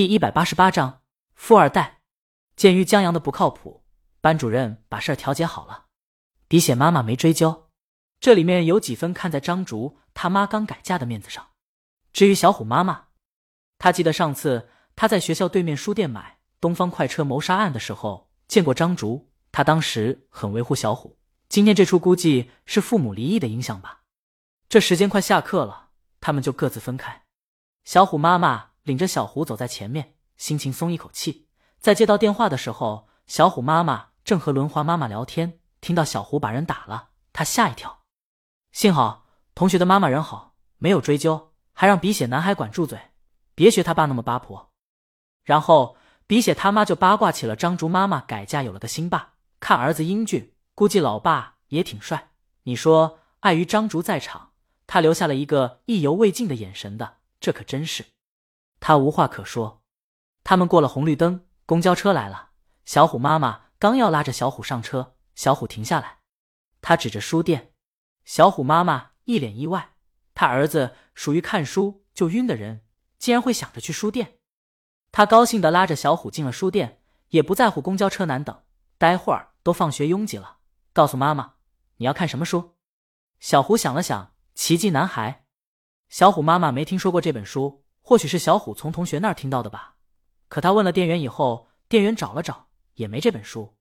第一百八十八章富二代。鉴于江阳的不靠谱，班主任把事儿调解好了。鼻血妈妈没追究，这里面有几分看在张竹他妈刚改嫁的面子上。至于小虎妈妈，他记得上次他在学校对面书店买《东方快车谋杀案》的时候见过张竹，他当时很维护小虎。今天这出估计是父母离异的影响吧。这时间快下课了，他们就各自分开。小虎妈妈。领着小虎走在前面，心情松一口气。在接到电话的时候，小虎妈妈正和轮滑妈妈聊天，听到小虎把人打了，她吓一跳。幸好同学的妈妈人好，没有追究，还让鼻血男孩管住嘴，别学他爸那么八婆。然后鼻血他妈就八卦起了张竹妈妈改嫁有了个新爸，看儿子英俊，估计老爸也挺帅。你说碍于张竹在场，他留下了一个意犹未尽的眼神的，这可真是。他无话可说。他们过了红绿灯，公交车来了。小虎妈妈刚要拉着小虎上车，小虎停下来。他指着书店。小虎妈妈一脸意外，他儿子属于看书就晕的人，竟然会想着去书店。他高兴的拉着小虎进了书店，也不在乎公交车难等。待会儿都放学拥挤了，告诉妈妈你要看什么书。小虎想了想，《奇迹男孩》。小虎妈妈没听说过这本书。或许是小虎从同学那儿听到的吧，可他问了店员以后，店员找了找也没这本书。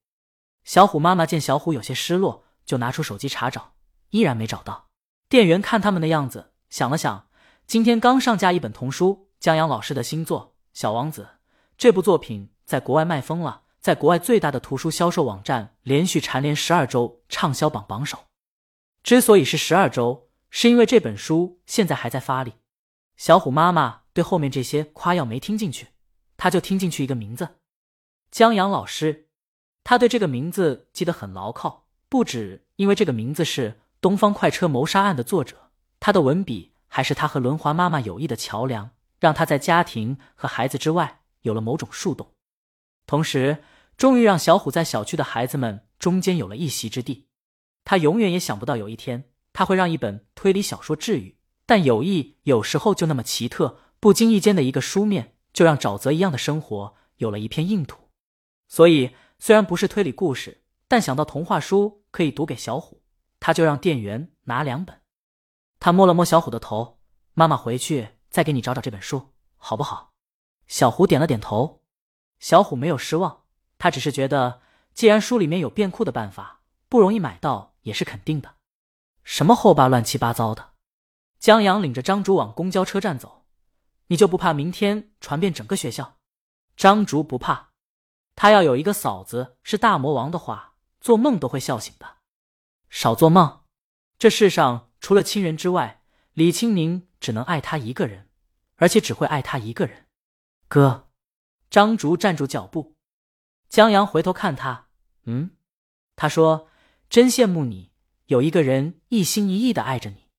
小虎妈妈见小虎有些失落，就拿出手机查找，依然没找到。店员看他们的样子，想了想，今天刚上架一本童书，江阳老师的新作《小王子》。这部作品在国外卖疯了，在国外最大的图书销售网站连续蝉联十二周畅销榜榜首。之所以是十二周，是因为这本书现在还在发力。小虎妈妈。对后面这些夸耀没听进去，他就听进去一个名字，江阳老师。他对这个名字记得很牢靠，不止因为这个名字是《东方快车谋杀案》的作者，他的文笔还是他和轮滑妈妈友谊的桥梁，让他在家庭和孩子之外有了某种树洞，同时终于让小虎在小区的孩子们中间有了一席之地。他永远也想不到有一天他会让一本推理小说治愈，但友谊有时候就那么奇特。不经意间的一个书面，就让沼泽一样的生活有了一片硬土。所以，虽然不是推理故事，但想到童话书可以读给小虎，他就让店员拿两本。他摸了摸小虎的头：“妈妈回去再给你找找这本书，好不好？”小虎点了点头。小虎没有失望，他只是觉得，既然书里面有变酷的办法，不容易买到也是肯定的。什么后爸乱七八糟的？江阳领着张竹往公交车站走。你就不怕明天传遍整个学校？张竹不怕，他要有一个嫂子是大魔王的话，做梦都会笑醒的。少做梦，这世上除了亲人之外，李青宁只能爱他一个人，而且只会爱他一个人。哥，张竹站住脚步。江阳回头看他，嗯，他说：“真羡慕你，有一个人一心一意的爱着你。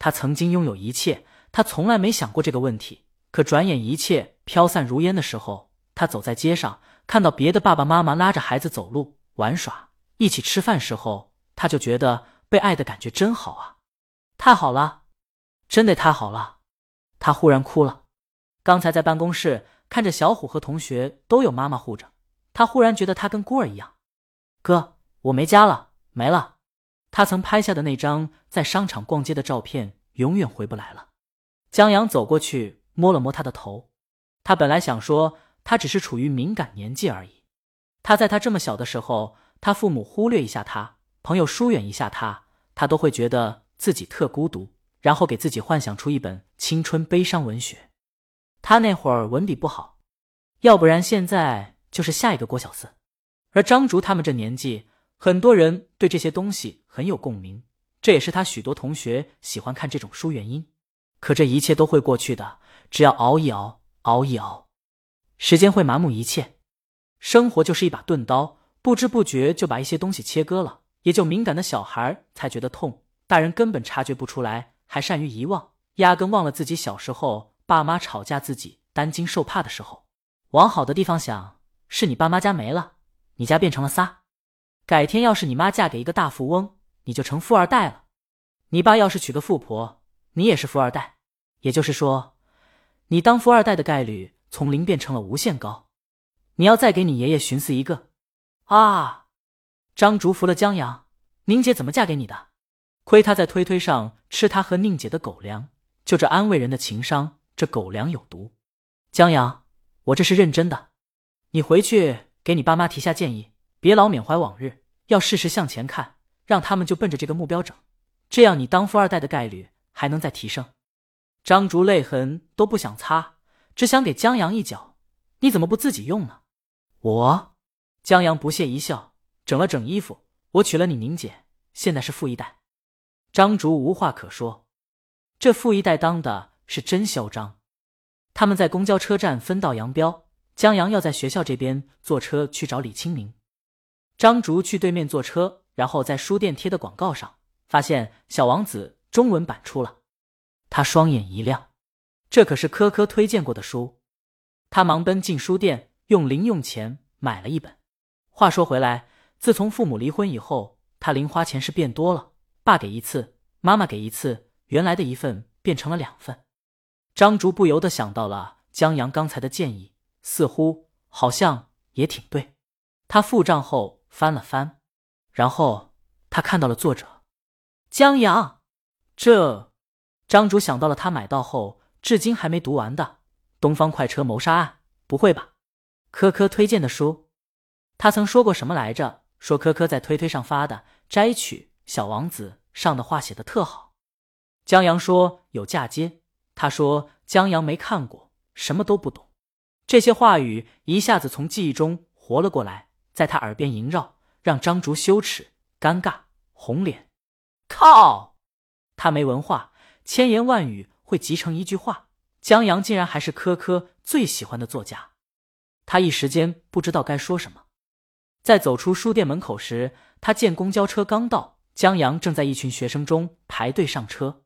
他曾经拥有一切，他从来没想过这个问题。”可转眼一切飘散如烟的时候，他走在街上，看到别的爸爸妈妈拉着孩子走路玩耍，一起吃饭时候，他就觉得被爱的感觉真好啊！太好了，真的太好了！他忽然哭了。刚才在办公室看着小虎和同学都有妈妈护着，他忽然觉得他跟孤儿一样。哥，我没家了，没了。他曾拍下的那张在商场逛街的照片，永远回不来了。江阳走过去。摸了摸他的头，他本来想说他只是处于敏感年纪而已。他在他这么小的时候，他父母忽略一下他，朋友疏远一下他，他都会觉得自己特孤独，然后给自己幻想出一本青春悲伤文学。他那会儿文笔不好，要不然现在就是下一个郭小四。而张竹他们这年纪，很多人对这些东西很有共鸣，这也是他许多同学喜欢看这种书原因。可这一切都会过去的。只要熬一熬，熬一熬，时间会麻木一切。生活就是一把钝刀，不知不觉就把一些东西切割了。也就敏感的小孩才觉得痛，大人根本察觉不出来，还善于遗忘，压根忘了自己小时候爸妈吵架，自己担惊受怕的时候。往好的地方想，是你爸妈家没了，你家变成了仨。改天要是你妈嫁给一个大富翁，你就成富二代了。你爸要是娶个富婆，你也是富二代。也就是说。你当富二代的概率从零变成了无限高。你要再给你爷爷寻思一个啊！张竹服了江阳，宁姐怎么嫁给你的？亏他在推推上吃他和宁姐的狗粮，就这安慰人的情商，这狗粮有毒。江阳，我这是认真的，你回去给你爸妈提下建议，别老缅怀往日，要事事向前看，让他们就奔着这个目标整，这样你当富二代的概率还能再提升。张竹泪痕都不想擦，只想给江阳一脚。你怎么不自己用呢？我，江阳不屑一笑，整了整衣服。我娶了你宁姐，现在是富一代。张竹无话可说，这富一代当的是真嚣张。他们在公交车站分道扬镳，江阳要在学校这边坐车去找李清明，张竹去对面坐车，然后在书店贴的广告上发现《小王子》中文版出了。他双眼一亮，这可是科科推荐过的书。他忙奔进书店，用零用钱买了一本。话说回来，自从父母离婚以后，他零花钱是变多了，爸给一次，妈妈给一次，原来的一份变成了两份。张竹不由得想到了江阳刚才的建议，似乎好像也挺对。他付账后翻了翻，然后他看到了作者江阳，这。张竹想到了他买到后至今还没读完的《东方快车谋杀案》，不会吧？科科推荐的书，他曾说过什么来着？说科科在推推上发的摘取《小王子》上的话写的特好。江阳说有嫁接，他说江阳没看过，什么都不懂。这些话语一下子从记忆中活了过来，在他耳边萦绕，让张竹羞耻、尴尬、红脸。靠，他没文化。千言万语会集成一句话，江阳竟然还是科科最喜欢的作家，他一时间不知道该说什么。在走出书店门口时，他见公交车刚到，江阳正在一群学生中排队上车，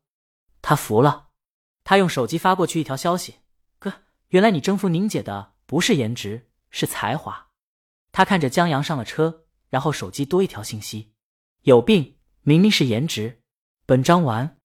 他服了。他用手机发过去一条消息：“哥，原来你征服宁姐的不是颜值，是才华。”他看着江阳上了车，然后手机多一条信息：“有病，明明是颜值。”本章完。